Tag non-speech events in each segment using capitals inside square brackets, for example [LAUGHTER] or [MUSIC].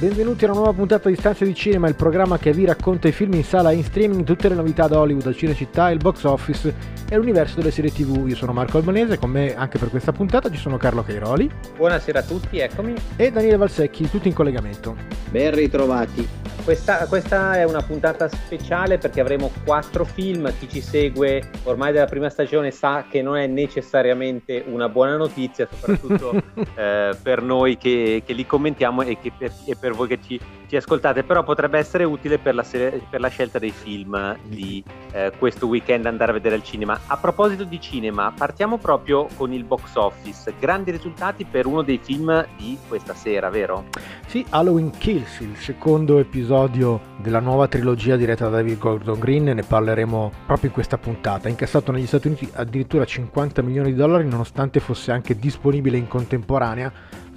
Benvenuti a una nuova puntata di Stanze di Cinema, il programma che vi racconta i film in sala e in streaming, tutte le novità da Hollywood, al Cinecittà, il box office e l'universo delle serie TV. Io sono Marco Albanese, con me anche per questa puntata ci sono Carlo Cairoli. Buonasera a tutti, eccomi. E Daniele Valsecchi, tutti in collegamento. Ben ritrovati. Questa, questa, è una puntata speciale perché avremo quattro film. Chi ci segue ormai dalla prima stagione sa che non è necessariamente una buona notizia, soprattutto [LAUGHS] eh, per noi che, che, li commentiamo e, per, e per voi che ci, ci, ascoltate. Però potrebbe essere utile per la, per la scelta dei film di eh, questo weekend andare a vedere al cinema. A proposito di cinema, partiamo proprio con il box office. Grandi risultati per uno dei film di questa sera, vero? Sì, Halloween Kills, il secondo episodio episodio della nuova trilogia diretta da David Gordon Green, ne parleremo proprio in questa puntata. Ha incassato negli Stati Uniti addirittura 50 milioni di dollari nonostante fosse anche disponibile in contemporanea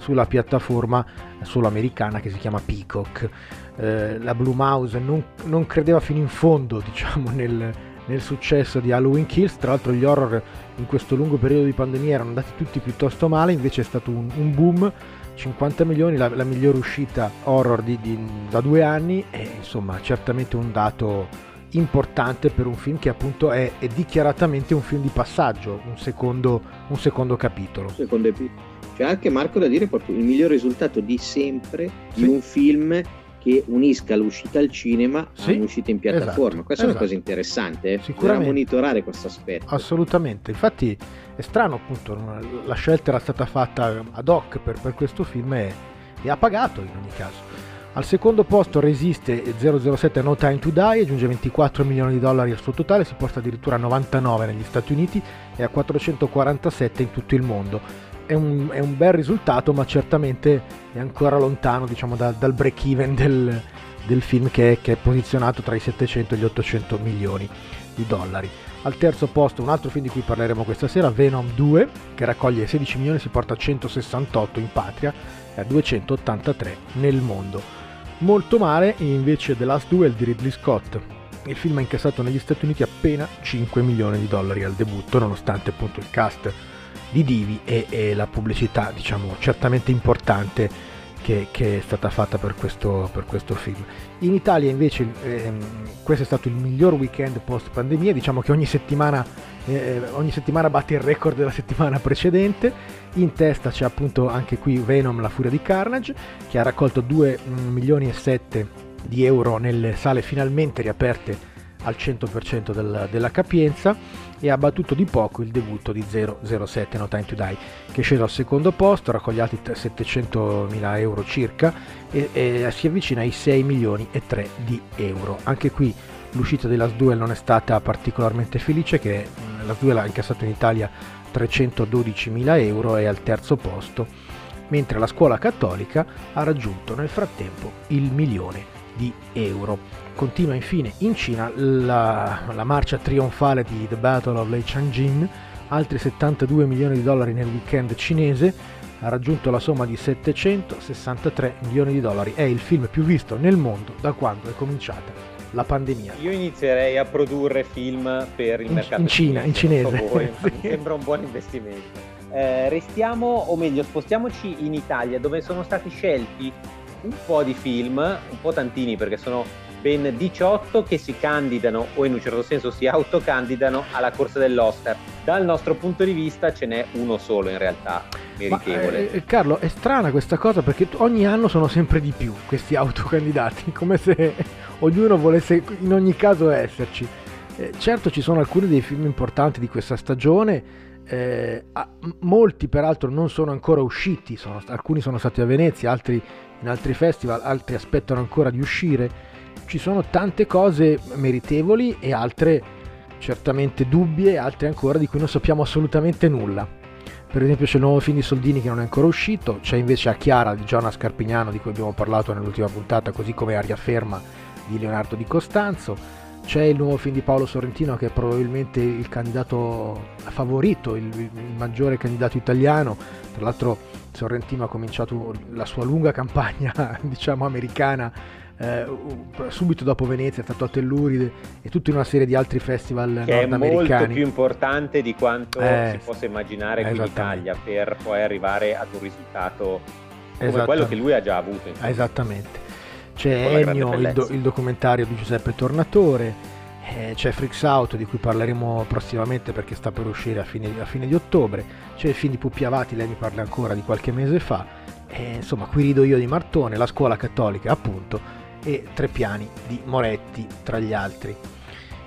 sulla piattaforma solo americana che si chiama Peacock. Eh, la Blue Mouse non, non, credeva fino in fondo diciamo, nel, nel successo di Halloween Kills, tra l'altro gli horror in questo lungo periodo di pandemia erano andati tutti piuttosto male, invece è stato un, un boom 50 milioni, la, la migliore uscita horror di, di, da due anni e insomma certamente un dato importante per un film che appunto è, è dichiaratamente un film di passaggio, un secondo, un secondo capitolo. Secondo C'è anche Marco da dire proprio il miglior risultato di sempre sì. di un film che unisca l'uscita al cinema sì, a un'uscita in piattaforma. Esatto, Questa esatto. è una cosa interessante, eh? Sicuramente. monitorare questo aspetto. Assolutamente, infatti è strano appunto, la scelta era stata fatta ad hoc per, per questo film e, e, ha pagato in ogni caso. Al secondo posto resiste 007 No Time to Die, aggiunge 24 milioni di dollari al suo totale, si porta addirittura a 99 negli Stati Uniti e a 447 in tutto il mondo è un, è un, bel risultato, ma certamente è ancora lontano diciamo, da, dal break even del, del film che è, che è, posizionato tra i 700 e gli 800 milioni di dollari. Al terzo posto un altro film di cui parleremo questa sera, Venom 2, che raccoglie 16 milioni, si porta a 168 in patria e a 283 nel mondo. Molto male invece The Last Duel di Ridley Scott. Il film ha incassato negli Stati Uniti appena 5 milioni di dollari al debutto, nonostante appunto il cast di Divi e, e la pubblicità diciamo certamente importante che, che, è stata fatta per questo, per questo film. In Italia invece ehm, questo è stato il miglior weekend post pandemia, diciamo che ogni settimana, eh, ogni settimana batte il record della settimana precedente, in testa c'è appunto anche qui Venom, la furia di Carnage, che ha raccolto 2 mm, milioni e 7 di euro nelle sale finalmente riaperte al 100% del, della capienza e ha battuto di poco il debutto di 007 No Time to Die che è sceso al secondo posto, raccogliati 700 mila euro circa e, e, si avvicina ai 6 milioni e 3 di euro. Anche qui l'uscita della Duel non è stata particolarmente felice che la Duel ha incassato in Italia 312 mila euro e al terzo posto, mentre la scuola cattolica ha raggiunto nel frattempo il milione di euro. Continua infine in Cina la, la marcia trionfale di The Battle of Lei Changjin, altri 72 milioni di dollari nel weekend cinese, ha raggiunto la somma di 763 milioni di dollari. È il film più visto nel mondo da quando è cominciata la pandemia. Io inizierei a produrre film per il in, mercato in Cina, cinese, in cinese. Voi, sì. Mi [LAUGHS] sembra un buon investimento. Eh, restiamo, o meglio, spostiamoci in Italia dove sono stati scelti un po' di film, un po' tantini perché sono ben 18 che si candidano o in un certo senso si autocandidano alla corsa dell'Oscar. Dal nostro punto di vista ce n'è uno solo in realtà meritevole. Ma, eh, Carlo, è strana questa cosa perché ogni anno sono sempre di più questi autocandidati, [LAUGHS] come se ognuno volesse in ogni caso esserci. Eh, certo ci sono alcuni dei film importanti di questa stagione, eh, molti peraltro non sono ancora usciti, sono, alcuni sono stati a Venezia, altri in altri festival, altri aspettano ancora di uscire. Ci sono tante cose meritevoli e altre certamente dubbie, altre ancora di cui non sappiamo assolutamente nulla. per esempio c'è il nuovo film di Soldini che non è ancora uscito, c'è invece A Chiara di Giona Scarpignano di cui abbiamo parlato nell'ultima puntata, così come Aria Ferma di Leonardo Di Costanzo, c'è il nuovo film di Paolo Sorrentino che è probabilmente il candidato favorito, il, il maggiore candidato italiano, tra l'altro Sorrentino ha cominciato la sua lunga campagna [LAUGHS] diciamo americana eh, subito dopo Venezia è stato a Telluride e tutta una serie di altri festival che nordamericani. è molto più importante di quanto eh, si possa immaginare qui in Italia per poi arrivare ad un risultato come quello che lui ha già avuto. Esattamente. C'è Ennio, il, do, il, documentario di Giuseppe Tornatore, eh, c'è Freaks Out di cui parleremo prossimamente perché sta per uscire a fine, a fine di ottobre, c'è il film di Puppi Avati, lei mi parla ancora di qualche mese fa, eh, insomma qui rido io di Martone, la scuola cattolica appunto, e Tre piani di Moretti tra gli altri.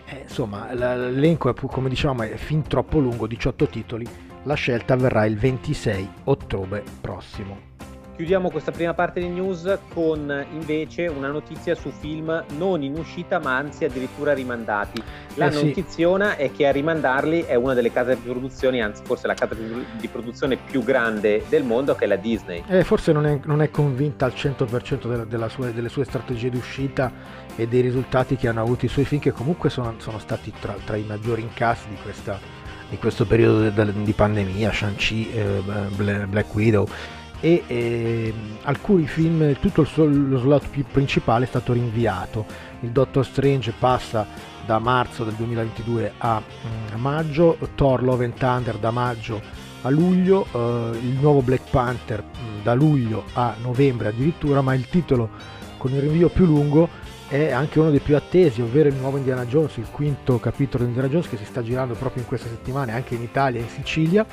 Eh, insomma, l'elenco è, come dicevamo è fin troppo lungo, 18 titoli, la scelta avverrà il 26 ottobre prossimo. Chiudiamo questa prima parte di news con invece una notizia su film non in uscita ma anzi addirittura rimandati. La eh notiziona sì. è che a rimandarli è una delle case di produzione, anzi forse la casa di produzione più grande del mondo che è la Disney. Eh, forse non è, non è, convinta al 100% della, della sua, delle sue strategie di uscita e dei risultati che hanno avuto i suoi film che comunque sono, sono stati tra, tra, i maggiori incassi di, questa, di questo periodo di, di pandemia, Shang-Chi, eh, Black Widow e eh, alcuni film, tutto suo, lo slot principale è stato rinviato. Il Doctor Strange passa da marzo del 2022 a, mm, a maggio, Thor Love and Thunder da maggio a luglio, eh, il nuovo Black Panther mm, da luglio a novembre addirittura, ma il titolo con il rinvio più lungo è anche uno dei più attesi, ovvero il nuovo Indiana Jones, il quinto capitolo di Indiana Jones che si sta girando proprio in queste settimane anche in Italia e in Sicilia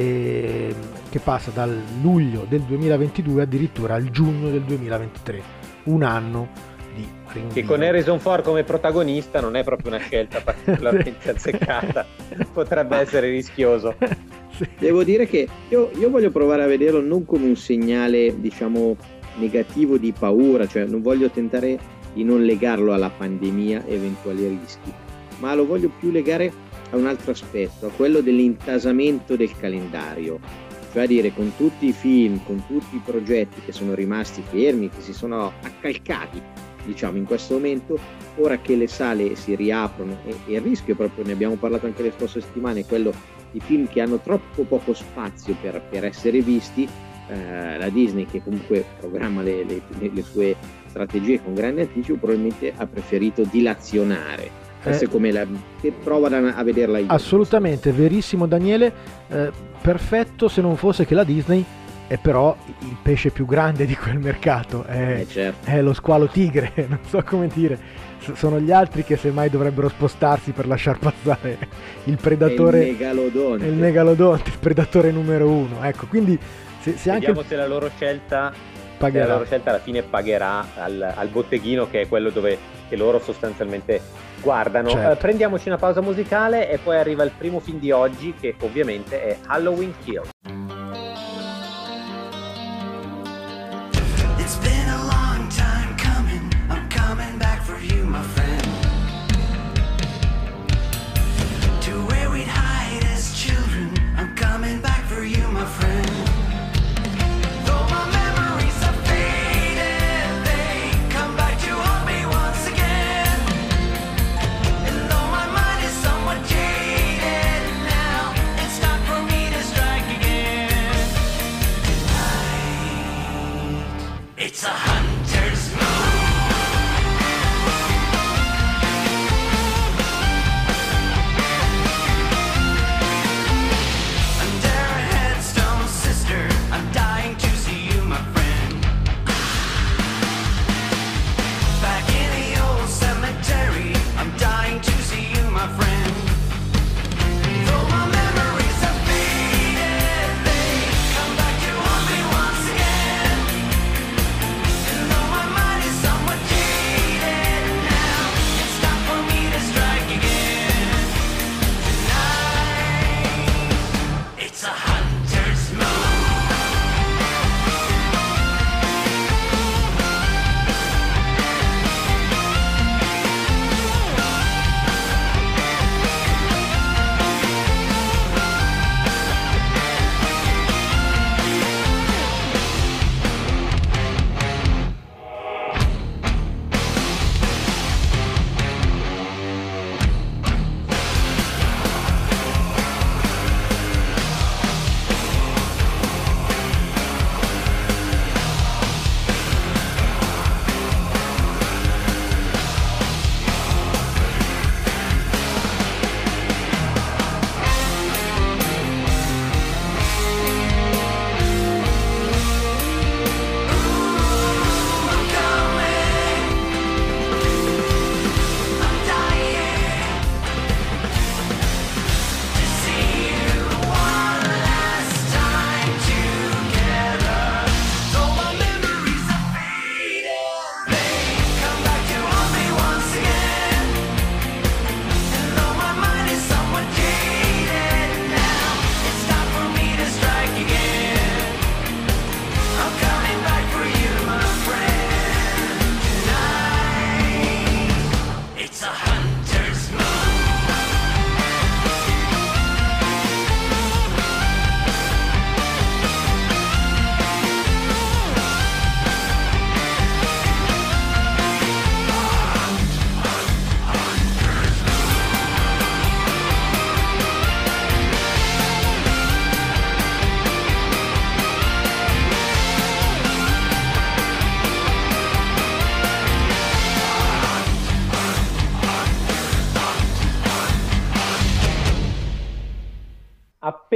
e che passa dal luglio del 2022 addirittura al giugno del 2023, un anno di rinvio. Che con Harrison Ford come protagonista non è proprio una scelta particolarmente [LAUGHS] azzeccata, potrebbe essere rischioso. [LAUGHS] Devo dire che io, io voglio provare a vederlo non come un segnale, diciamo, negativo di paura, cioè non voglio tentare di non legarlo alla pandemia e eventuali rischi, ma lo voglio più legare a un altro aspetto, a quello dell'intasamento del calendario, cioè a dire con tutti i film, con tutti i progetti che sono rimasti fermi, che si sono accalcati, diciamo in questo momento, ora che le sale si riaprono e, e il rischio proprio, ne abbiamo parlato anche le scorse settimane, è quello di film che hanno troppo poco spazio per, per essere visti, eh, la Disney che comunque programma le, le, le sue strategie con grande anticipo probabilmente ha preferito dilazionare questa eh, come la, che prova a vederla io. Assolutamente, verissimo Daniele, eh, perfetto se non fosse che la Disney è però il pesce più grande di quel mercato, è, eh certo. è lo squalo tigre, [LAUGHS] non so come dire. Sono gli altri che semmai dovrebbero spostarsi per lasciar passare il predatore. il megalodonte. Il megalodonte, il predatore numero uno. Ecco, quindi se, se Vediamo anche... se la loro scelta pagherà. la loro scelta alla fine pagherà al, al botteghino che è quello dove loro sostanzialmente guardano. Certo. Uh, prendiamoci una pausa musicale e poi arriva il primo film di oggi che ovviamente è Halloween Kill.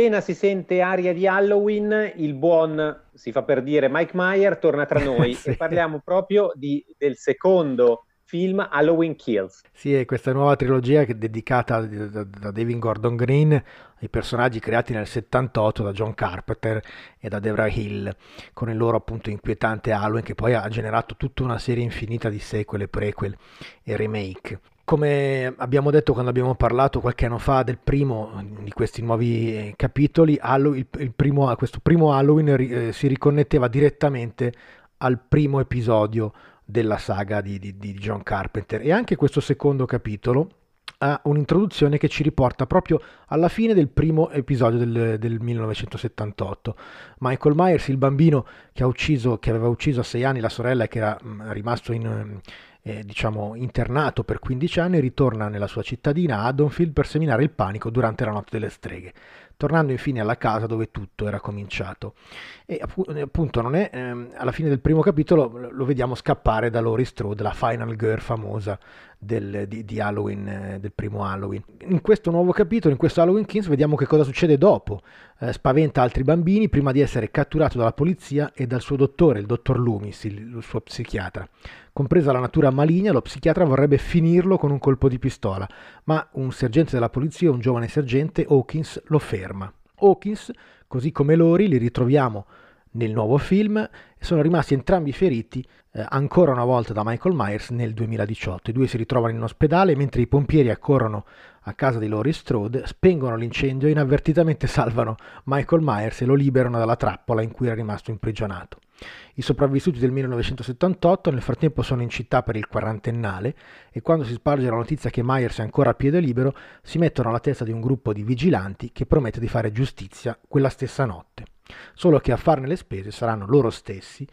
Appena si sente aria di Halloween, il buon, si fa per dire, Mike Meyer torna tra [LAUGHS] noi sì. e parliamo proprio di, del secondo film Halloween Kills. Sì, è questa nuova trilogia che è dedicata da, da David Gordon Green ai personaggi creati nel 78 da John Carpenter e da Debra Hill, con il loro appunto inquietante Halloween che poi ha generato tutta una serie infinita di sequel, prequel e remake. Come abbiamo detto quando abbiamo parlato qualche anno fa del primo di questi nuovi eh, capitoli, il primo, questo primo Halloween eh, si riconnetteva direttamente al primo episodio della saga di, di, di John Carpenter e anche questo secondo capitolo ha un'introduzione che ci riporta proprio alla fine del primo episodio del, del, 1978. Michael Myers, il bambino che, ucciso, che, aveva ucciso a sei anni la sorella e che era mm, rimasto in, eh, diciamo, internato per 15 anni, ritorna nella sua cittadina Haddonfield per seminare il panico durante la notte delle streghe tornando infine alla casa dove tutto era cominciato. E appunto non è, ehm, alla fine del primo capitolo lo vediamo scappare da Laurie Strode, la final girl famosa del, di, di, Halloween, eh, del primo Halloween. In questo nuovo capitolo, in questo Halloween Kings, vediamo che cosa succede dopo. Eh, spaventa altri bambini prima di essere catturato dalla polizia e dal suo dottore, il dottor Loomis, il, il suo psichiatra. Compresa la natura maligna, lo psichiatra vorrebbe finirlo con un colpo di pistola, ma un sergente della polizia, un giovane sergente, Hawkins, lo ferma. Hawkins, così come Lori, li ritroviamo nel nuovo film sono rimasti entrambi feriti eh, ancora una volta da Michael Myers nel 2018. I due si ritrovano in ospedale mentre i pompieri accorrono a casa di Laurie Strode, spengono l'incendio e inavvertitamente salvano Michael Myers e lo liberano dalla trappola in cui era rimasto imprigionato. I sopravvissuti del 1978 nel frattempo sono in città per il quarantennale e quando si sparge la notizia che Myers è ancora a piede libero si mettono alla testa di un gruppo di vigilanti che promette di fare giustizia quella stessa notte. Solo che a farne le spese saranno loro stessi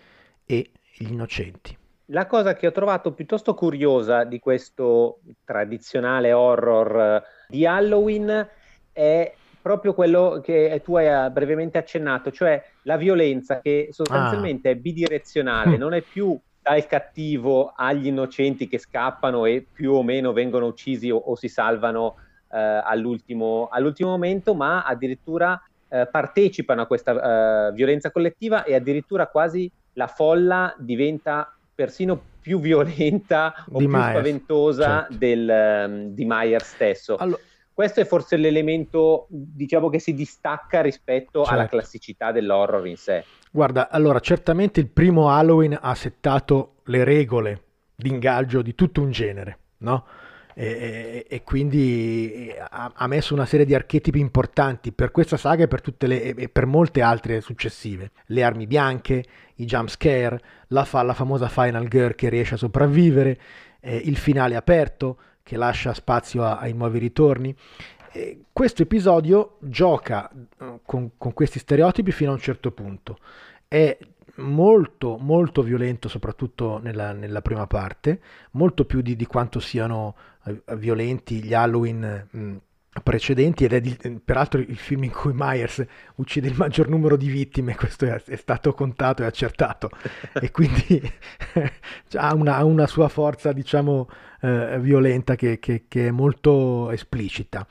e gli innocenti. La cosa che ho trovato piuttosto curiosa di questo tradizionale horror di Halloween è proprio quello che tu hai eh, brevemente accennato, cioè la violenza che sostanzialmente ah. è bidirezionale, non è più dal cattivo agli innocenti che scappano e più o meno vengono uccisi o, o si salvano eh, all'ultimo, all'ultimo, momento, ma addirittura eh, partecipano a questa eh, violenza collettiva e addirittura quasi la folla diventa persino più [LAUGHS] violenta o di più Myers, spaventosa certo. del, um, di Meyer stesso. Allora, questo è forse l'elemento, diciamo, che si distacca rispetto certo. alla classicità dell'horror in sé. Guarda, allora, certamente il primo Halloween ha settato le regole di ingaggio di tutto un genere, no? E, e, quindi ha, ha, messo una serie di archetipi importanti per questa saga e per, le, e per molte altre successive. Le armi bianche, i jump scare, la, fa, la famosa final girl che riesce a sopravvivere, eh, il finale aperto, che lascia spazio a, ai nuovi ritorni. E questo episodio gioca eh, con, con, questi stereotipi fino a un certo punto. È molto, molto violento, soprattutto nella, nella prima parte, molto più di, di quanto siano violenti gli Halloween. Mh, precedenti ed è di, peraltro il film in cui Myers uccide il maggior numero di vittime, questo è, è stato contato e accertato e quindi [LAUGHS] ha, una, una, sua forza diciamo eh, violenta che, che, che, è molto esplicita.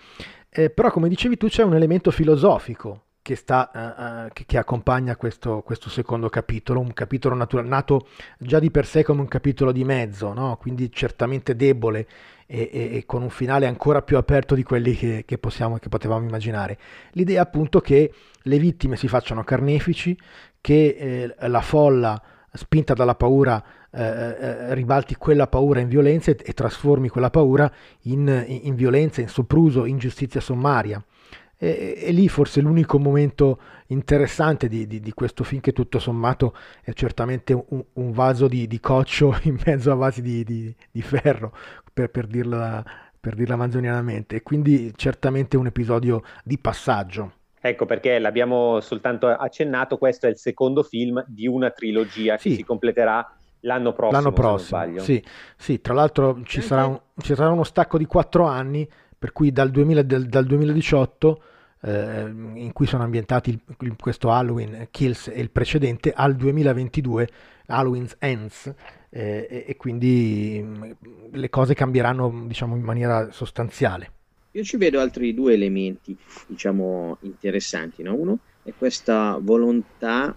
Eh, però come dicevi tu c'è un elemento filosofico che, sta, uh, che, che accompagna questo, questo, secondo capitolo, un capitolo natura- nato già di per sé come un capitolo di mezzo, no? quindi certamente debole e, e, e, con un finale ancora più aperto di quelli che, che, possiamo, che potevamo immaginare. L'idea appunto che le vittime si facciano carnefici, che eh, la folla spinta dalla paura eh, eh, ribalti quella paura in violenza e, e trasformi quella paura in, in, in, violenza, in sopruso, in giustizia sommaria. E, e lì forse l'unico momento interessante di, di, di, questo film che tutto sommato è certamente un, un vaso di, di, coccio [LAUGHS] in mezzo a vasi di, ferro, per, per, dirla, per dirla manzonianamente. E quindi certamente un episodio di passaggio. Ecco perché l'abbiamo soltanto accennato, questo è il secondo film di una trilogia sì. che si completerà l'anno prossimo. L'anno prossimo, sì, sì, tra l'altro ci sarà, un, ci sarà, uno stacco di quattro anni, per cui dal, 2000, dal, dal 2018, eh, in cui sono ambientati il, questo Halloween Kills e il precedente, al 2022 Halloween Ends, eh, e, e, quindi le cose cambieranno diciamo in maniera sostanziale. Io ci vedo altri due elementi, diciamo, interessanti. No? Uno è questa volontà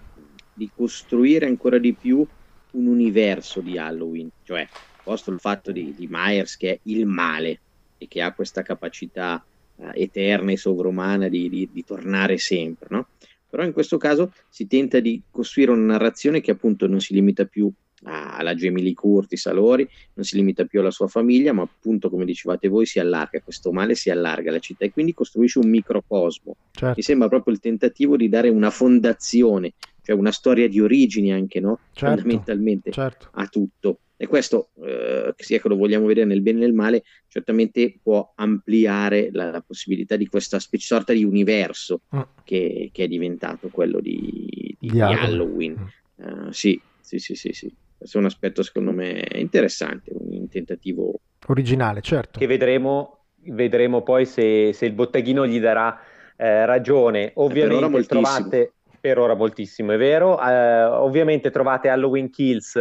di costruire ancora di più un universo di Halloween, cioè posto il fatto di, di Myers che è il male e che ha questa capacità uh, eterna e sovrumana di, di, di tornare sempre, no? Però in questo caso si tenta di costruire una narrazione che appunto non si limita più alla Jamie Lee Curtis, a Lori, non si limita più alla sua famiglia, ma appunto, come dicevate voi, si allarga, questo male si allarga alla città e quindi costruisce un microcosmo. Certo. Mi sembra proprio il tentativo di dare una fondazione, cioè una storia di origini anche, no? Certo. Fondamentalmente certo. a tutto. E questo, eh, sia che lo vogliamo vedere nel bene e nel male, certamente può ampliare la, la possibilità di questa specie, sorta di universo mm. che, che, è diventato quello di, di, di Halloween. Mm. Uh, sì, sì, sì, sì, sì. Questo è un aspetto secondo me interessante, un tentativo originale, certo. Che vedremo, vedremo poi se, se, il botteghino gli darà eh, ragione. Ovviamente per trovate per ora moltissimo, è vero. Uh, ovviamente trovate Halloween Kills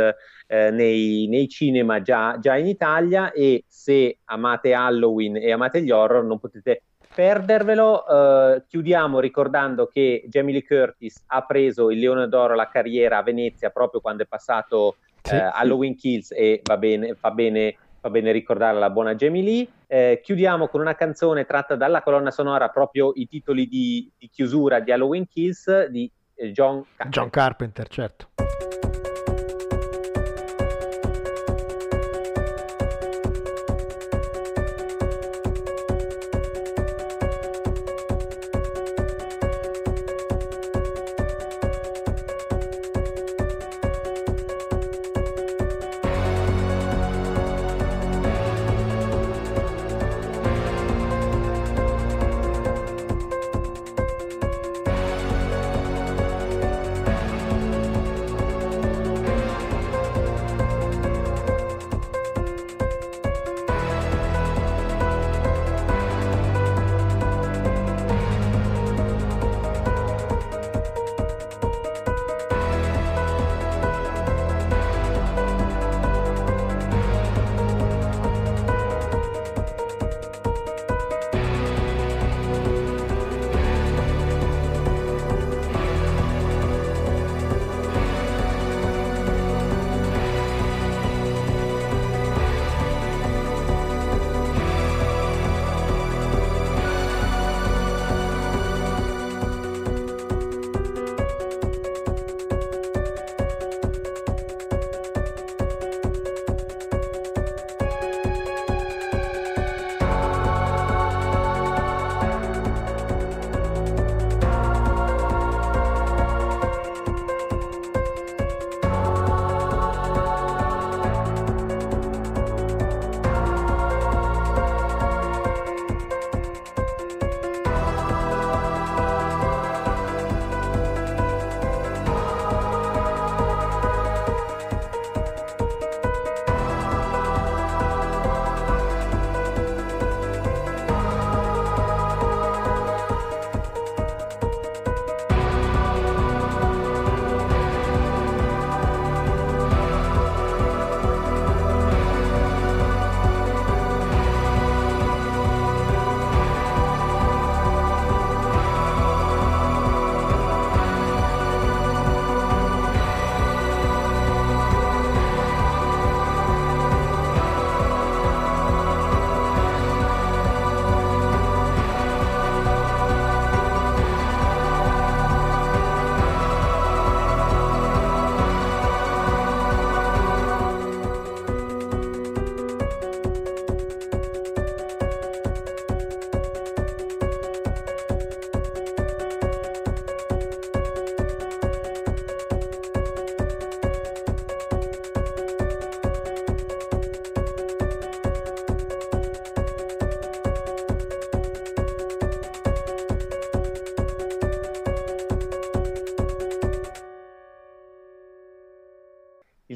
uh, nei, nei, cinema già, già, in Italia e se amate Halloween e amate gli horror non potete perdervelo. Uh, chiudiamo ricordando che Jamie Lee Curtis ha preso il Leone d'Oro alla carriera a Venezia proprio quando è passato sì, Halloween Kills e va bene, fa bene fa bene ricordare la buona Jamie Lee. Eh, chiudiamo con una canzone tratta dalla colonna sonora, proprio i titoli di, di chiusura di Halloween Kills di eh, John Carpenter. John Carpenter, certo.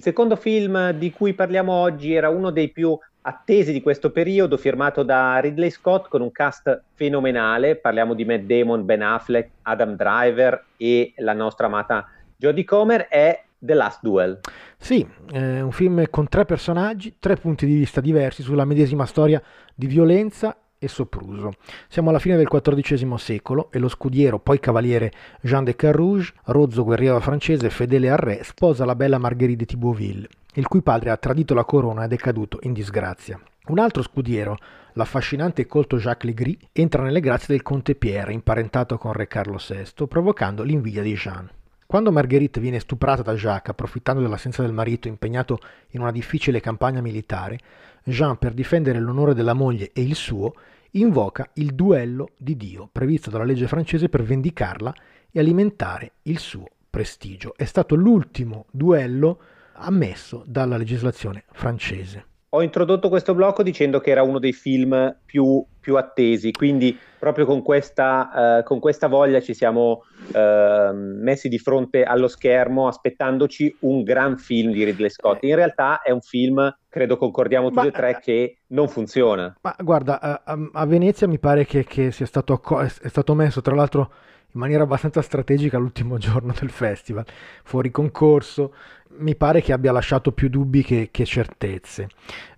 Secondo film di cui parliamo oggi era uno dei più attesi di questo periodo, firmato da Ridley Scott con un cast fenomenale. Parliamo di Matt Damon, Ben Affleck, Adam Driver e la nostra amata Jodie Comer. È The Last Duel. Sì, è un film con tre personaggi, tre punti di vista diversi sulla medesima storia di violenza e sopruso. Siamo alla fine del XIV secolo e lo scudiero, poi cavaliere Jean de Carrouge, rozzo guerriero francese fedele al re, sposa la bella Marguerite de Thibauville, il cui padre ha tradito la corona ed è caduto in disgrazia. Un altro scudiero, l'affascinante e colto Jacques Legris, entra nelle grazie del conte Pierre, imparentato con re Carlo VI, provocando l'invidia di Jean. Quando Marguerite viene stuprata da Jacques, approfittando dell'assenza del marito impegnato in una difficile campagna militare, Jean, per difendere l'onore della moglie e il suo, invoca il duello di Dio, previsto dalla legge francese per vendicarla e alimentare il suo prestigio. È stato l'ultimo duello ammesso dalla legislazione francese ho introdotto questo blocco dicendo che era uno dei film più, più attesi, quindi proprio con questa, uh, con questa voglia ci siamo uh, messi di fronte allo schermo aspettandoci un gran film di Ridley Scott. In realtà è un film, credo concordiamo tutti e tre, che non funziona. Ma guarda, a, a Venezia mi pare che, che sia stato, è stato messo, tra l'altro in maniera abbastanza strategica l'ultimo [LAUGHS] giorno del festival, fuori concorso, mi pare che abbia lasciato più dubbi che, che, certezze.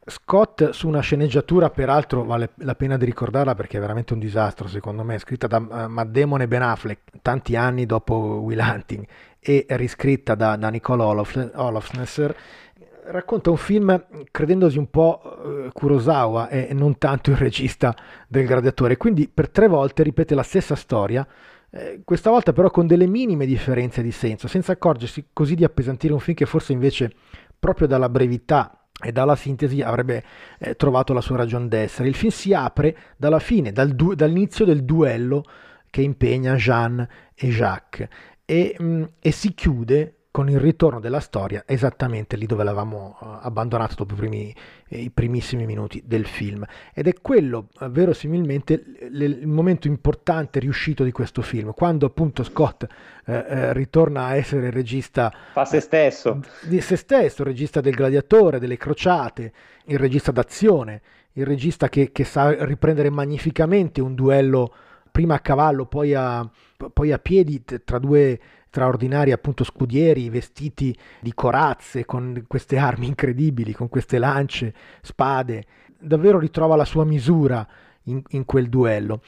Scott su una sceneggiatura, peraltro vale la pena di ricordarla perché è veramente un disastro secondo me, scritta da uh, Matt Damon e Ben Affleck tanti anni dopo Will Hunting e riscritta da, da Nicole Olof, Olofsnesser, racconta un film credendosi un po' uh, Kurosawa e non tanto il regista del Gladiatore, quindi per tre volte ripete la stessa storia eh, questa volta però con delle minime differenze di senso, senza accorgersi così di appesantire un film che forse invece proprio dalla brevità e dalla sintesi avrebbe eh, trovato la sua ragione d'essere. Il film si apre dalla fine, dal du- dall'inizio del duello che impegna Jean e Jacques e, mh, mm, e si chiude con il ritorno della storia esattamente lì dove l'avevamo uh, abbandonato dopo i, primi, eh, i, primissimi minuti del film. Ed è quello, uh, verosimilmente, il momento importante riuscito di questo film, quando appunto Scott uh, ritorna a essere il regista... Fa se stesso. Di se stesso, il regista del gladiatore, delle crociate, il regista d'azione, il regista che, che sa riprendere magnificamente un duello prima a cavallo, poi a, poi a piedi tra due straordinari appunto scudieri vestiti di corazze con queste armi incredibili, con queste lance, spade, davvero ritrova la sua misura in, in quel duello,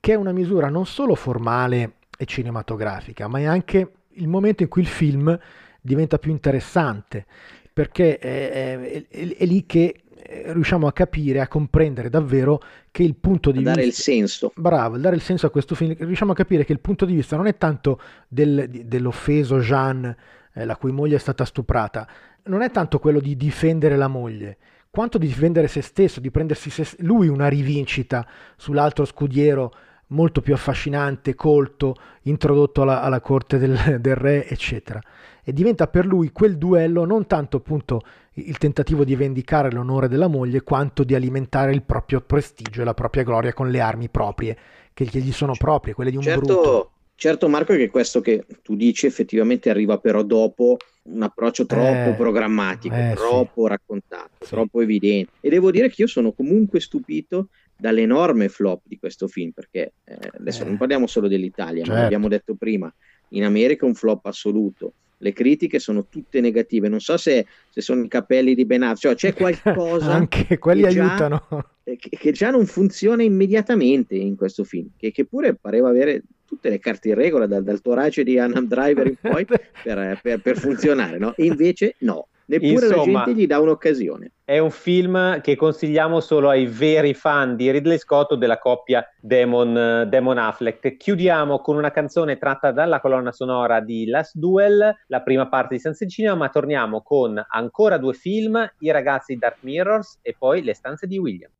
che è una misura non solo formale e cinematografica, ma è anche il momento in cui il film diventa più interessante, perché è, è, è, è lì che riusciamo a capire, a comprendere davvero che il punto di a dare vista... il senso. Bravo, dare il senso a questo film. Riusciamo a capire che il punto di vista non è tanto del, dell'offeso Jean, eh, la cui moglie è stata stuprata, non è tanto quello di difendere la moglie, quanto di difendere se stesso, di prendersi se... lui una rivincita sull'altro scudiero molto più affascinante, colto, introdotto alla, alla corte del, del re, eccetera e diventa per lui quel duello non tanto appunto il tentativo di vendicare l'onore della moglie quanto di alimentare il proprio prestigio e la propria gloria con le armi proprie che gli sono proprie, quelle di un certo, bruto. Certo Marco che questo che tu dici effettivamente arriva però dopo un approccio troppo eh, programmatico, eh, troppo sì. raccontato, sì. troppo evidente. E devo dire che io sono comunque stupito dall'enorme flop di questo film, perché eh, adesso non eh. parliamo solo dell'Italia, certo. ma l'abbiamo detto prima, in America è un flop assoluto le critiche sono tutte negative. Non so se, se sono i capelli di Benazzo, cioè c'è qualcosa [LAUGHS] anche quelli che aiutano già, eh, che, che, già non funziona immediatamente in questo film, che, che, pure pareva avere tutte le carte in regola dal, dal torace di Annam Driver in poi [LAUGHS] per, per, per funzionare, no? E invece no. Neppure Insomma, la gente gli dà un'occasione. È un film che consigliamo solo ai veri fan di Ridley Scott o della coppia Demon, Demon Affleck. Chiudiamo con una canzone tratta dalla colonna sonora di Last Duel, la prima parte di Senza Cinema, ma torniamo con ancora due film, I ragazzi di Dark Mirrors e poi Le stanze di William.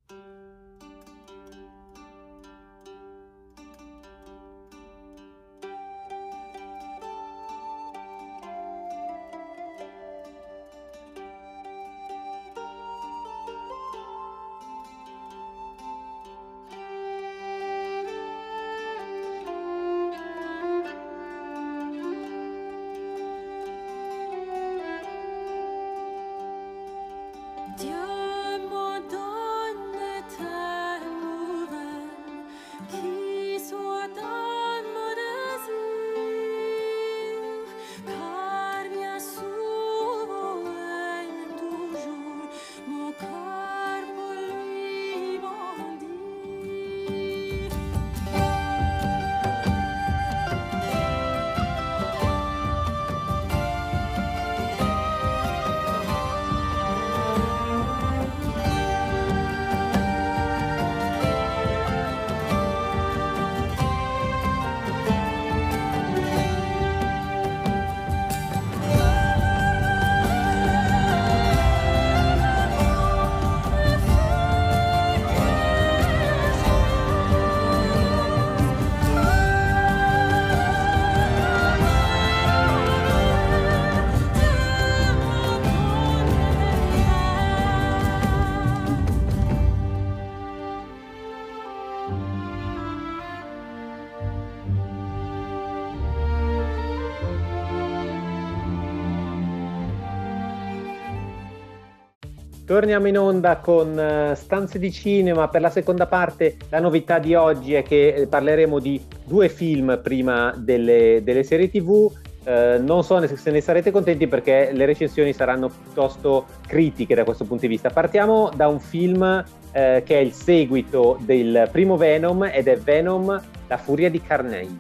Torniamo in onda con uh, Stanze di Cinema. Per la seconda parte la novità di oggi è che eh, parleremo di due film prima delle, delle serie TV. Uh, non so se ne sarete contenti perché le recensioni saranno piuttosto critiche da questo punto di vista. Partiamo da un film uh, che è il seguito del primo Venom ed è Venom, la furia di Carnage.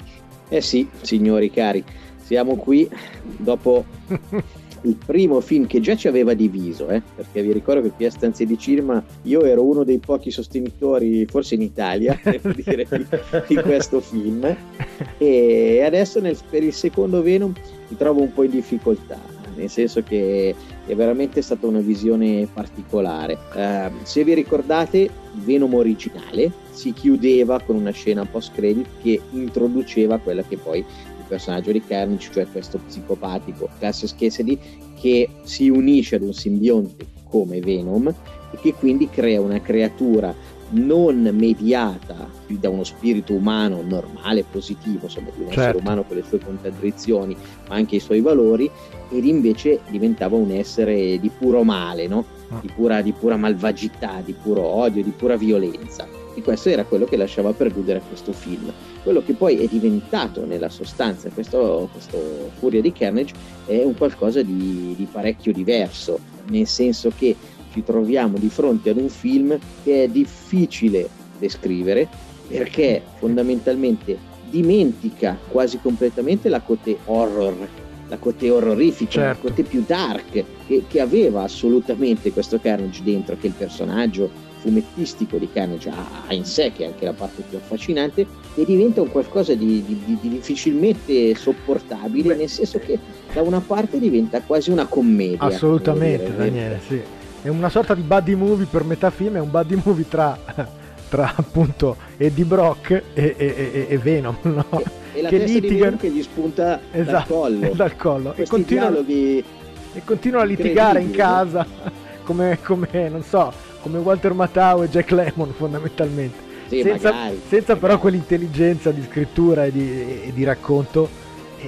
Eh sì, signori cari, siamo qui dopo [LAUGHS] il primo film che già ci aveva diviso, eh, perché vi ricordo che qui a Stanze di Cinema io ero uno dei pochi sostenitori, forse in Italia, [LAUGHS] dire, di, di, questo film, e adesso nel, per il secondo Venom mi trovo un po' in difficoltà, nel senso che è veramente stata una visione particolare. Uh, se vi ricordate, Venom originale si chiudeva con una scena post-credit che introduceva quella che poi personaggio di Carnage, cioè questo psicopatico Cassius Cassidy, che si unisce ad un simbionte come Venom e che quindi crea una creatura non mediata da uno spirito umano normale, positivo, insomma, di un certo. essere umano con le sue contraddizioni, ma anche i suoi valori, ed invece diventava un essere di puro male, no? Ah. di, pura, di pura malvagità, di puro odio, di pura violenza. E questo era quello che lasciava perdere questo film. Quello che poi è diventato nella sostanza, questo, questo Furia di Carnage, è un qualcosa di, di parecchio diverso, nel senso che ci troviamo di fronte ad un film che è difficile descrivere perché fondamentalmente dimentica quasi completamente la cote horror, la cote horrorifica, certo. la cote più dark che, che, aveva assolutamente questo Carnage dentro, che il personaggio fumettistico di Carnage ha, in sé, che è anche la parte più affascinante, e diventa un qualcosa di, di, di difficilmente sopportabile, Beh. nel senso che da una parte diventa quasi una commedia. Assolutamente, Daniele, sì è una sorta di buddy movie per metà film, è un buddy movie tra, [LAUGHS] tra appunto Eddie Brock e, e, e, e Venom, [LAUGHS] no? E, la che litigano che gli spunta esatto, dal collo. [LAUGHS] Dal collo. E continuano, e continuano a litigare in casa come, come, non so, come Walter Matthau e Jack Lemmon fondamentalmente. Sì, senza, magari, senza magari. però quell'intelligenza di scrittura e di, e di racconto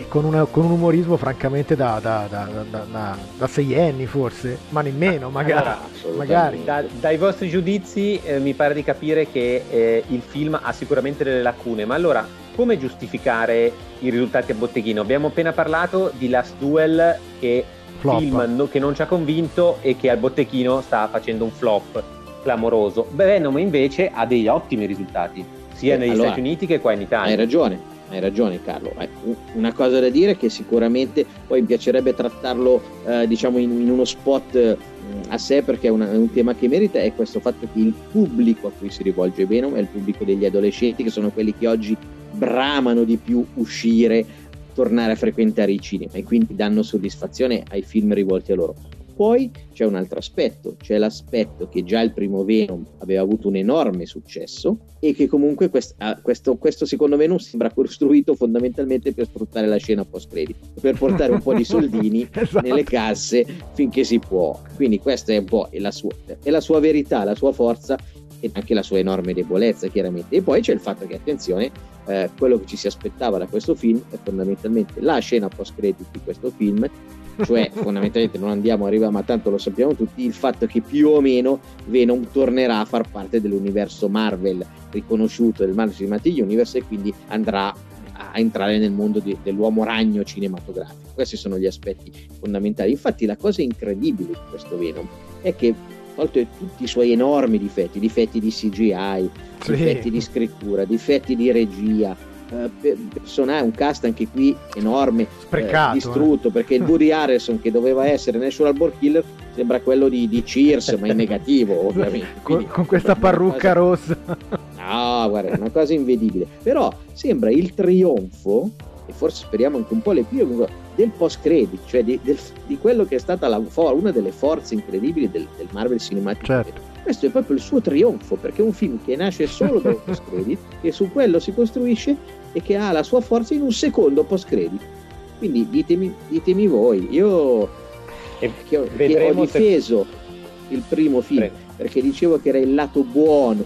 con, una, con, un umorismo francamente da, da, da, da, sei anni forse, ma nemmeno magari. Allora, magari. dai vostri giudizi eh, mi pare di capire che eh, il film ha sicuramente delle lacune, ma allora come giustificare i risultati a botteghino? Abbiamo appena parlato di Last Duel che flop. film che non ci ha convinto e che al botteghino sta facendo un flop clamoroso. Venom invece ha degli ottimi risultati, sia eh, negli allora, Stati Uniti che qua in Italia. Hai ragione, hai ragione Carlo. Una cosa da dire è che sicuramente poi mi piacerebbe trattarlo eh, diciamo in, in, uno spot eh, a sé perché è, una, è, un tema che merita è questo fatto che il pubblico a cui si rivolge Venom è il pubblico degli adolescenti che sono quelli che oggi bramano di più uscire, tornare a frequentare i cinema e quindi danno soddisfazione ai film rivolti a loro. Poi c'è un altro aspetto, c'è l'aspetto che già il primo Venom aveva avuto un enorme successo e che comunque quest- ah, questo, questo, secondo Venom sembra [LAUGHS] costruito fondamentalmente per sfruttare la scena post-credit, per portare un po' di [LAUGHS] soldini esatto. nelle casse finché si può. Quindi questa è un po' la sua, è la sua verità, la sua forza e anche la sua enorme debolezza chiaramente. E poi c'è il fatto che, attenzione, eh, quello che ci si aspettava da questo film è fondamentalmente la scena post-credit di questo film cioè [LAUGHS] fondamentalmente non andiamo a arrivare, ma tanto lo sappiamo tutti, il fatto che più o meno Venom tornerà a far parte dell'universo Marvel riconosciuto del Marvel Cinematic Universe e quindi andrà a entrare nel mondo di, dell'uomo ragno cinematografico. Questi sono gli aspetti fondamentali. Infatti la cosa incredibile di questo Venom è che tolto tutti i suoi enormi difetti, difetti di CGI, sì. difetti di scrittura, difetti di regia, eh, personale, un cast anche qui enorme, Sprecato, eh, distrutto, eh. perché il Woody [LAUGHS] Harrison che doveva essere National Born Killer sembra quello di, di Cheers, ma in negativo [LAUGHS] ovviamente. Quindi, con, con, questa parrucca cosa... rossa. [LAUGHS] No, guarda, è una cosa invedibile. Però sembra il trionfo, e forse speriamo anche un po' l'epilogo, del post-credit, cioè di, del, di, quello che è stata la, una delle forze incredibili del, del Marvel Cinematic certo. Questo è proprio il suo trionfo, perché è un film che nasce solo da un [LAUGHS] post-credit, che su quello si costruisce e che ha la sua forza in un secondo post-credit. Quindi ditemi, ditemi voi, io che ho, che ho difeso se... il primo film Prego. perché dicevo che era il lato buono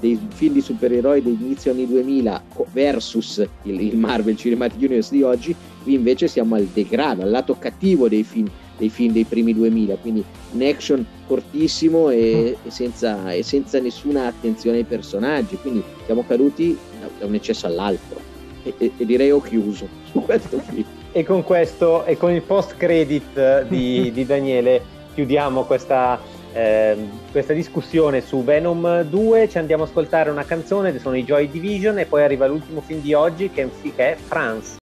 dei film di supereroi dell'inizio anni 2000 versus il, il Marvel Cinematic Universe di oggi, qui invece siamo al degrado, al lato cattivo dei film dei film dei primi 2000, quindi un action fortissimo e, mm. e, senza, e senza, nessuna attenzione ai personaggi, quindi siamo caduti da, da un eccesso all'altro e, e, e, direi ho chiuso su questo film. E con questo e con il post credit di, di Daniele chiudiamo questa, eh, questa discussione su Venom 2, ci andiamo ad ascoltare una canzone, sono i Joy Division e poi arriva l'ultimo film di oggi che è France.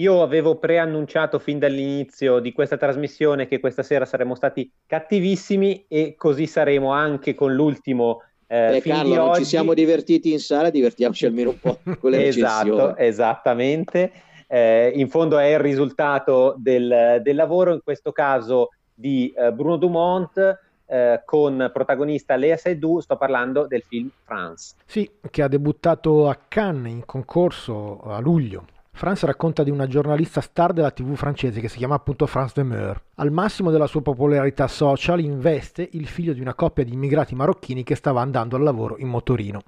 Io avevo preannunciato fin dall'inizio di questa trasmissione che questa sera saremmo stati cattivissimi e così saremo anche con l'ultimo eh, eh Carlo, non ci siamo divertiti in sala, divertiamoci almeno un po' [LAUGHS] con le esatto, Esattamente, eh, in fondo è il risultato del, del lavoro, in questo caso di eh, Bruno Dumont, eh, con protagonista Lea Seydoux, sto parlando del film France. Sì, che ha debuttato a Cannes in concorso a luglio France racconta di una giornalista star della TV francese che si chiama appunto France Demeur. Al massimo della sua popolarità social investe il figlio di una coppia di immigrati marocchini che stava andando al lavoro in motorino.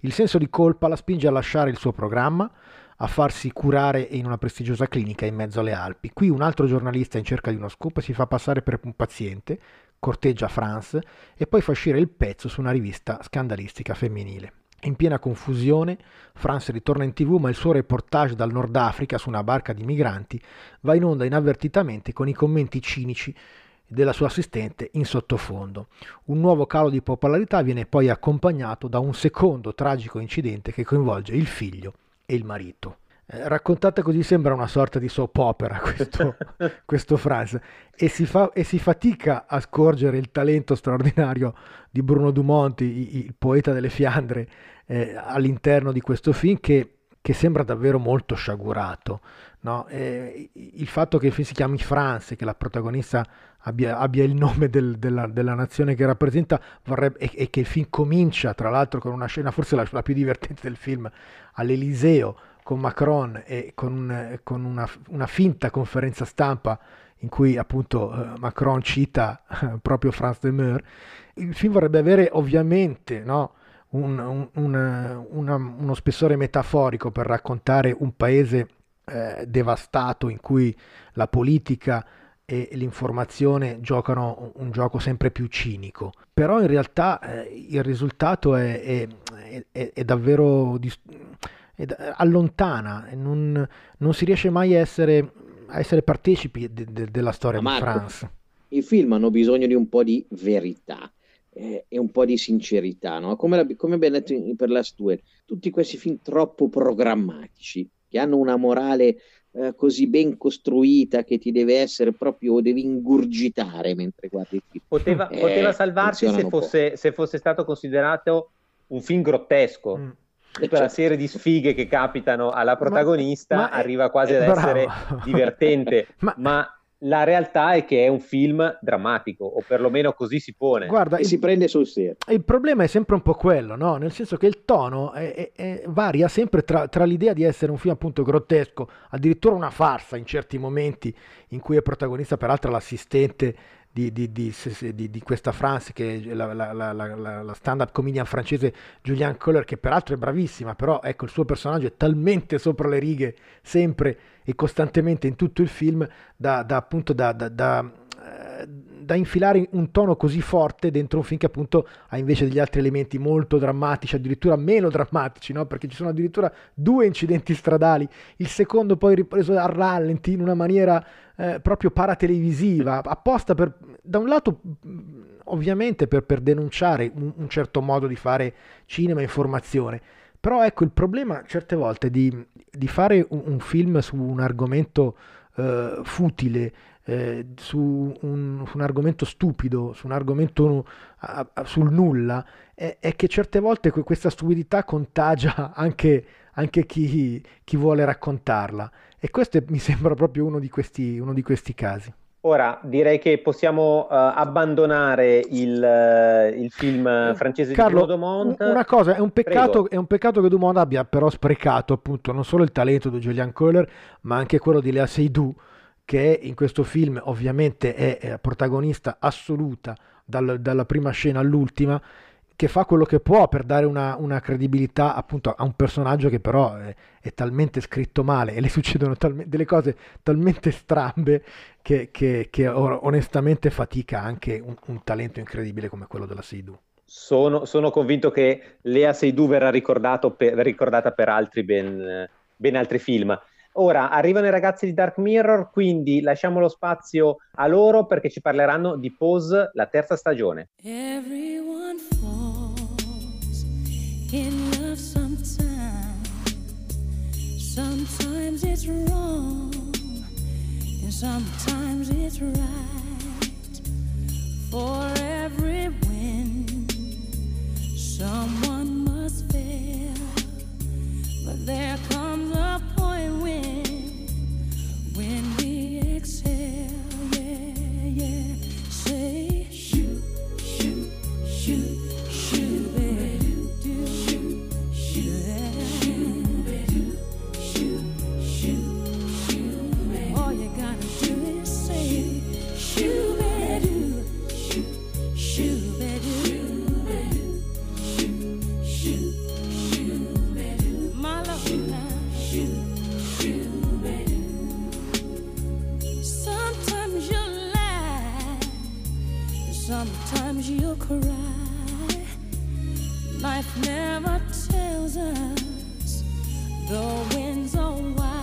Il senso di colpa la spinge a lasciare il suo programma, a farsi curare in una prestigiosa clinica in mezzo alle Alpi. Qui un altro giornalista in cerca di uno scoop si fa passare per un paziente, corteggia France e poi fa uscire il pezzo su una rivista scandalistica femminile. In piena confusione, France ritorna in tv ma il suo reportage dal Nord Africa su una barca di migranti va in onda inavvertitamente con i commenti cinici della sua assistente in sottofondo. Un nuovo calo di popolarità viene poi accompagnato da un secondo tragico incidente che coinvolge il figlio e il marito. Eh, raccontata così sembra una sorta di soap opera questo, [LAUGHS] questo Franz e si, fa, e si, fatica a scorgere il talento straordinario di Bruno Dumont, il, il poeta delle Fiandre, eh, all'interno di questo film che, che sembra davvero molto sciagurato. No? Eh, il fatto che il film si chiami France, che la protagonista abbia, abbia il nome del, della, della, nazione che rappresenta vorrebbe, e, e, che il film comincia tra l'altro con una scena forse la, la più divertente del film all'Eliseo con Macron e con, con una, una, finta conferenza stampa in cui appunto eh, Macron cita eh, proprio Franz de Meur, il film vorrebbe avere ovviamente no, un, un, un, una, uno spessore metaforico per raccontare un paese eh, devastato in cui la politica e l'informazione giocano un gioco sempre più cinico. Però in realtà eh, il risultato è, è, è, è davvero dis- allontana, non, non, si riesce mai a essere, a essere partecipi de, de, della storia Ma di Marco, France. I film hanno bisogno di un po' di verità eh, e un po' di sincerità, no? come, la, come abbiamo detto in, per la Stuart, tutti questi film troppo programmatici, che hanno una morale eh, così ben costruita che ti deve essere proprio, devi ingurgitare mentre guardi il film. Poteva, eh, poteva salvarsi se fosse, se fosse, stato considerato un film grottesco. Mm tutta la serie di sfighe che capitano alla protagonista ma, ma arriva quasi ad bravo. essere divertente, [LAUGHS] ma, ma, la realtà è che è un film drammatico, o perlomeno così si pone. Guarda, e si prende sul serio. Il problema è sempre un po' quello, no? Nel senso che il tono è, è, è, varia sempre tra, tra, l'idea di essere un film appunto grottesco, addirittura una farsa in certi momenti in cui è protagonista peraltro l'assistente di, di, di, di, questa France, che è la, la, la, la stand-up comedian francese Julianne Coller, che peraltro è bravissima, però ecco il suo personaggio è talmente sopra le righe sempre e costantemente in tutto il film da, da appunto da, da, da eh, da infilare un tono così forte dentro un film che appunto ha invece degli altri elementi molto drammatici, addirittura meno drammatici, no? perché ci sono addirittura due incidenti stradali, il secondo poi ripreso a rallenti in una maniera eh, proprio paratelevisiva, apposta per, da un lato ovviamente per, per denunciare un, un, certo modo di fare cinema e informazione, però ecco il problema certe volte di, di fare un, un film su un argomento eh, futile, eh, su, un, su, un, argomento stupido, su un argomento a, a, sul nulla, è, è, che certe volte questa stupidità contagia anche, anche chi, chi, vuole raccontarla. E questo è, mi sembra proprio uno di questi, uno di questi casi. Ora direi che possiamo uh, abbandonare il, uh, il, film francese Carlo, di Dumont. Una cosa, è un, peccato, è un, peccato, che Dumont abbia però sprecato appunto non solo il talento di Julian Kohler, ma anche quello di Lea Seydoux, che in questo film ovviamente è, è protagonista assoluta dal, dalla prima scena all'ultima, che fa quello che può per dare una, una credibilità appunto a un personaggio che però è, è talmente scritto male e le succedono talme, delle cose talmente strambe che, che, che onestamente fatica anche un, un, talento incredibile come quello della Seidu. Sono, sono convinto che Lea Seydoux verrà per, ricordata per altri ben, ben altri film. Ora arrivano i ragazzi di Dark Mirror, quindi lasciamo lo spazio a loro perché ci parleranno di Pose, la terza stagione. Everyone in love sometimes. Sometimes it's wrong and sometimes it's right. For every win, someone must fail. But there comes a point when, when we exhale, Cry. Life never tells us the winds are wise.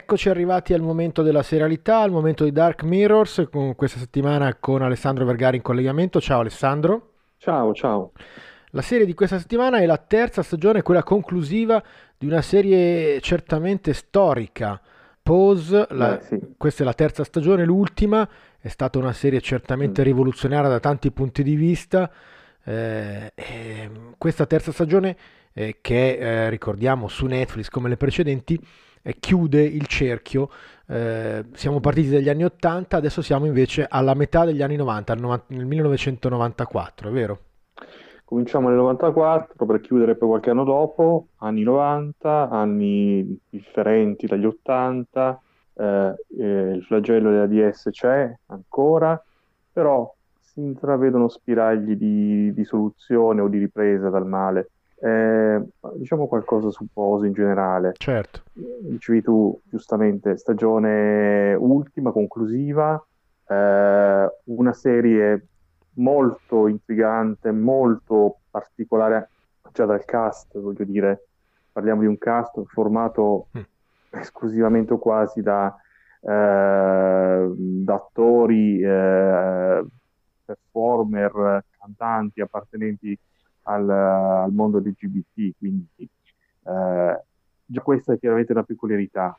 Eccoci arrivati al momento della serialità, al momento di Dark Mirrors, con questa settimana con Alessandro Vergari in collegamento. Ciao Alessandro. Ciao, ciao. La serie di questa settimana è la terza stagione, quella conclusiva di una serie certamente storica. Pose, la, Beh, sì. questa è la terza stagione, l'ultima, è stata una serie certamente mm. rivoluzionaria da tanti punti di vista. Eh, questa terza stagione, eh, che eh, ricordiamo su Netflix come le precedenti, eh, chiude il cerchio. Eh, siamo partiti dagli anni 80, adesso siamo invece alla metà degli anni 90, nel 1994, è vero? Cominciamo nel 94 per chiudere poi qualche anno dopo, anni 90, anni differenti dagli 80, eh, eh, il flagello della DS c'è ancora, però si intravedono spiragli di, di soluzione o di ripresa dal male. Eh, diciamo qualcosa su Pose in generale. Certo. Dicevi tu giustamente, stagione ultima, conclusiva, eh, una serie molto intrigante, molto particolare già dal cast, voglio dire, parliamo di un cast formato mm. esclusivamente o quasi da, eh, da attori, eh, performer, cantanti appartenenti al, al mondo LGBT, quindi eh, già questa è chiaramente una peculiarità.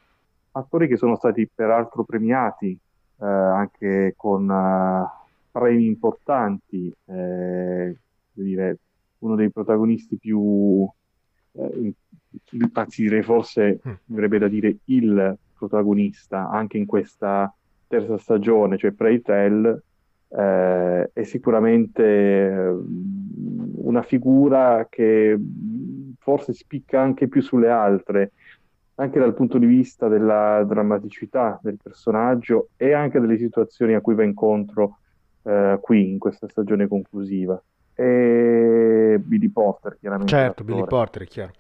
Attori che sono stati peraltro premiati eh, anche con uh, premi importanti, eh, dire, uno dei protagonisti più, eh, anzi direi forse, mm. verrebbe da dire il protagonista anche in questa terza stagione, cioè Preytel, eh, è sicuramente eh, una figura che forse spicca anche più sulle altre, anche dal punto di vista della drammaticità del personaggio e anche delle situazioni a cui va incontro eh, qui in questa stagione conclusiva. E Billy Porter, chiaramente. Certo, Billy Porter, è chiaro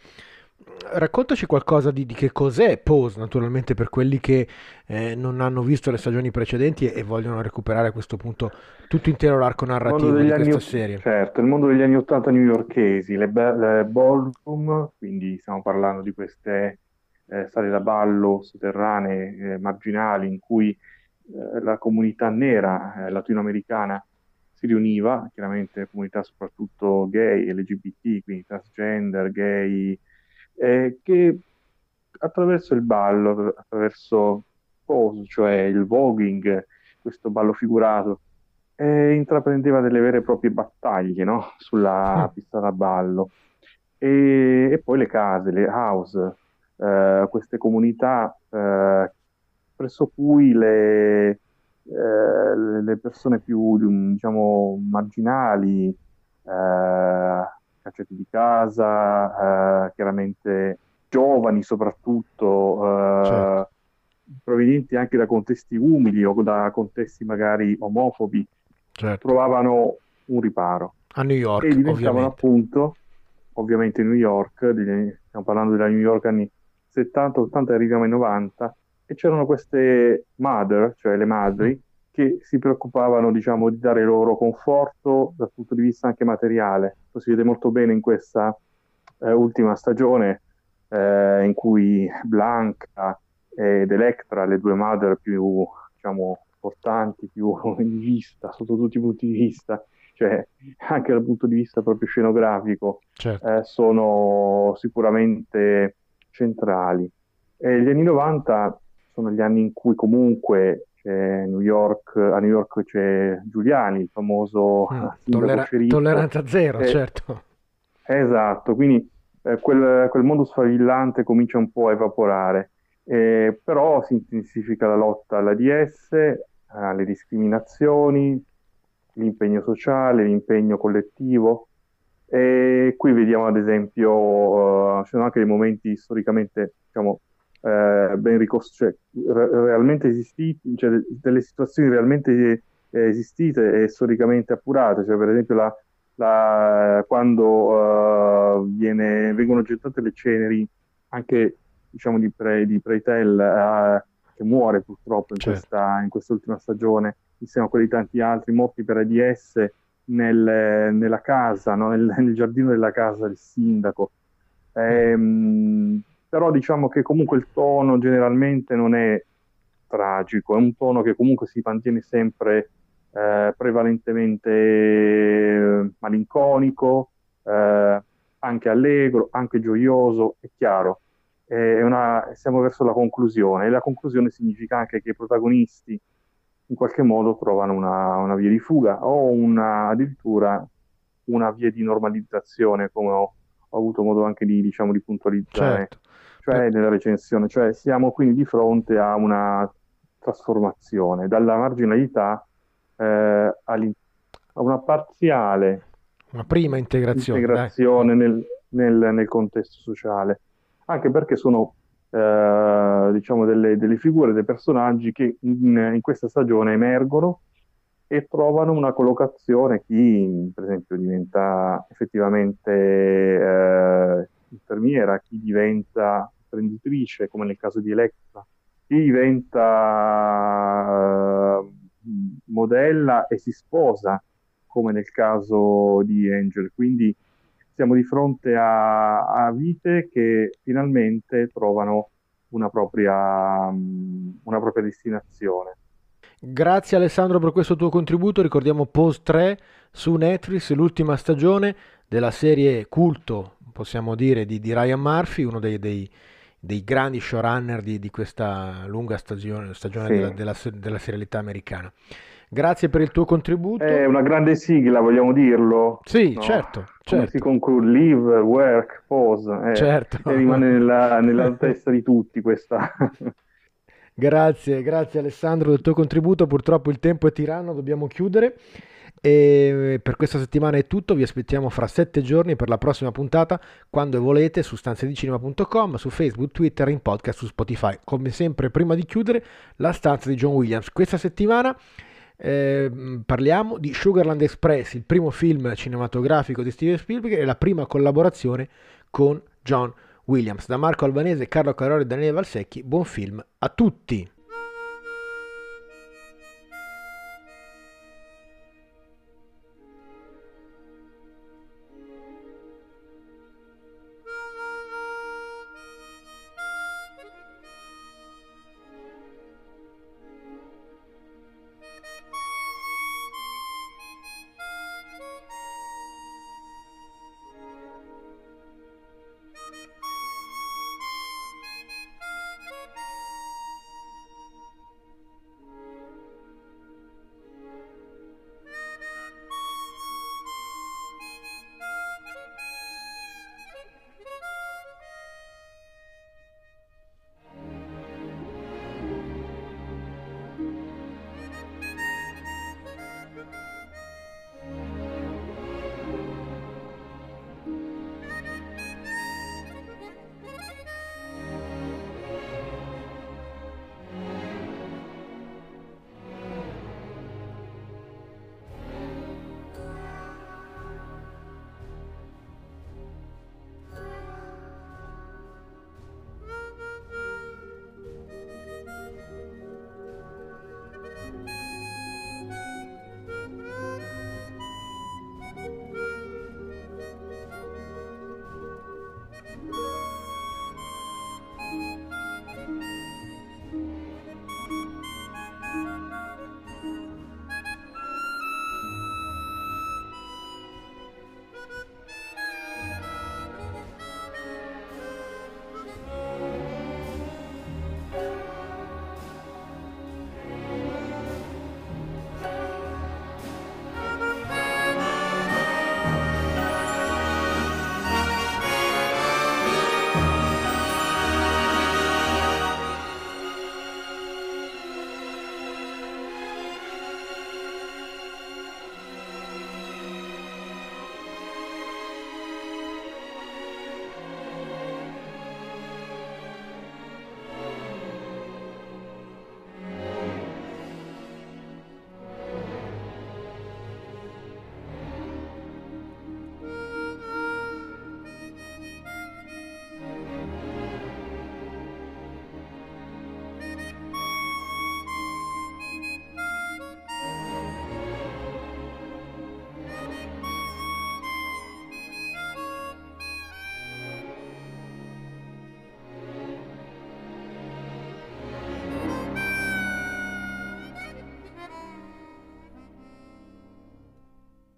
raccontaci qualcosa di, di, che cos'è Pose, naturalmente per quelli che eh, non hanno visto le stagioni precedenti e, e, vogliono recuperare a questo punto tutto intero l'arco narrativo di questa anni, serie. Certo, il mondo degli anni 80 newyorkesi, le, le ballroom, quindi stiamo parlando di queste eh, sale da ballo sotterranee, eh, marginali, in cui eh, la comunità nera eh, latinoamericana si riuniva, chiaramente comunità soprattutto gay, LGBT, quindi transgender, gay, eh, che attraverso il ballo, attraverso pose, cioè il voguing, questo ballo figurato, eh, intraprendeva delle vere e proprie battaglie no? sulla mm. pista da ballo. E, e, poi le case, le house, eh, queste comunità eh, presso cui le, eh, le persone più diciamo, marginali, eh, cacciati di casa, eh, chiaramente giovani soprattutto, eh, certo. provenienti anche da contesti umili o da contesti magari omofobi, certo. trovavano un riparo. A New York, e diventavano ovviamente. appunto, ovviamente New York, stiamo parlando della New York anni 70, 80 arriviamo ai 90, e c'erano queste mother, cioè le madri, mm che si preoccupavano diciamo, di dare loro conforto dal punto di vista anche materiale. Lo si vede molto bene in questa eh, ultima stagione eh, in cui Blanca ed Electra, le due mother più diciamo, importanti, più [LAUGHS] in vista sotto tutti i punti di vista, cioè anche dal punto di vista proprio scenografico, certo. eh, sono sicuramente centrali. E gli anni 90 sono gli anni in cui comunque c'è New York, a New York c'è Giuliani, il famoso mm, [LAUGHS] tollera- tolleranza zero, eh, certo. Esatto, quindi eh, quel, quel, mondo sfavillante comincia un po' a evaporare, eh, però si intensifica la lotta alla DS, alle discriminazioni, l'impegno sociale, l'impegno collettivo. E qui vediamo ad esempio, uh, ci sono anche dei momenti storicamente diciamo, eh, ben ricostruite, cioè, re- realmente esistiti, cioè delle situazioni realmente esistite e storicamente appurate, cioè per esempio la, la, quando uh, viene, vengono gettate le ceneri anche diciamo di, Pre, di Preitel uh, che muore purtroppo in, certo. questa, in quest'ultima stagione insieme a quelli di tanti altri morti per AIDS nel, nella casa, no? nel, nel, giardino della casa del sindaco. Ehm, però diciamo che comunque il tono generalmente non è tragico, è un tono che comunque si mantiene sempre eh, prevalentemente malinconico, eh, anche allegro, anche gioioso, è chiaro. È una, siamo verso la conclusione e la conclusione significa anche che i protagonisti in qualche modo trovano una, una via di fuga o una, addirittura una via di normalizzazione, come ho, ho avuto modo anche di, diciamo, di puntualizzare certo. Cioè, nella recensione. Cioè, siamo quindi di fronte a una trasformazione dalla marginalità eh, a una parziale una prima integrazione, integrazione nel, nel, nel, contesto sociale, anche perché sono eh, diciamo delle, delle, figure, dei personaggi che in, in, questa stagione emergono e trovano una collocazione. Chi, per esempio, diventa effettivamente eh, infermiera, chi diventa imprenditrice, come nel caso di Electra, chi diventa eh, modella e si sposa, come nel caso di Angel. Quindi siamo di fronte a, a vite che finalmente trovano una propria, una propria destinazione. Grazie Alessandro per questo tuo contributo, ricordiamo Post 3 su Netflix, l'ultima stagione della serie culto, possiamo dire, di, di Ryan Murphy, uno dei, dei, dei grandi showrunner di, di, questa lunga stagione, stagione sì. della, della, della serialità americana. Grazie per il tuo contributo. È una grande sigla, vogliamo dirlo? Sì, no? certo. Come certo. si conclude? Live, work, pause. Eh, certo. E rimane nella, nella [LAUGHS] testa di tutti questa. Grazie, grazie Alessandro del tuo contributo. Purtroppo il tempo è tiranno, dobbiamo chiudere. E per questa settimana è tutto, vi aspettiamo fra sette giorni per la prossima puntata, quando volete, su stanzedicinema.com, su Facebook, Twitter, in podcast, su Spotify. Come sempre, prima di chiudere, la stanza di John Williams. Questa settimana eh, parliamo di Sugarland Express, il primo film cinematografico di Steven Spielberg e la prima collaborazione con John Williams. Da Marco Albanese, Carlo Carori e Daniele Valsecchi, buon film a tutti!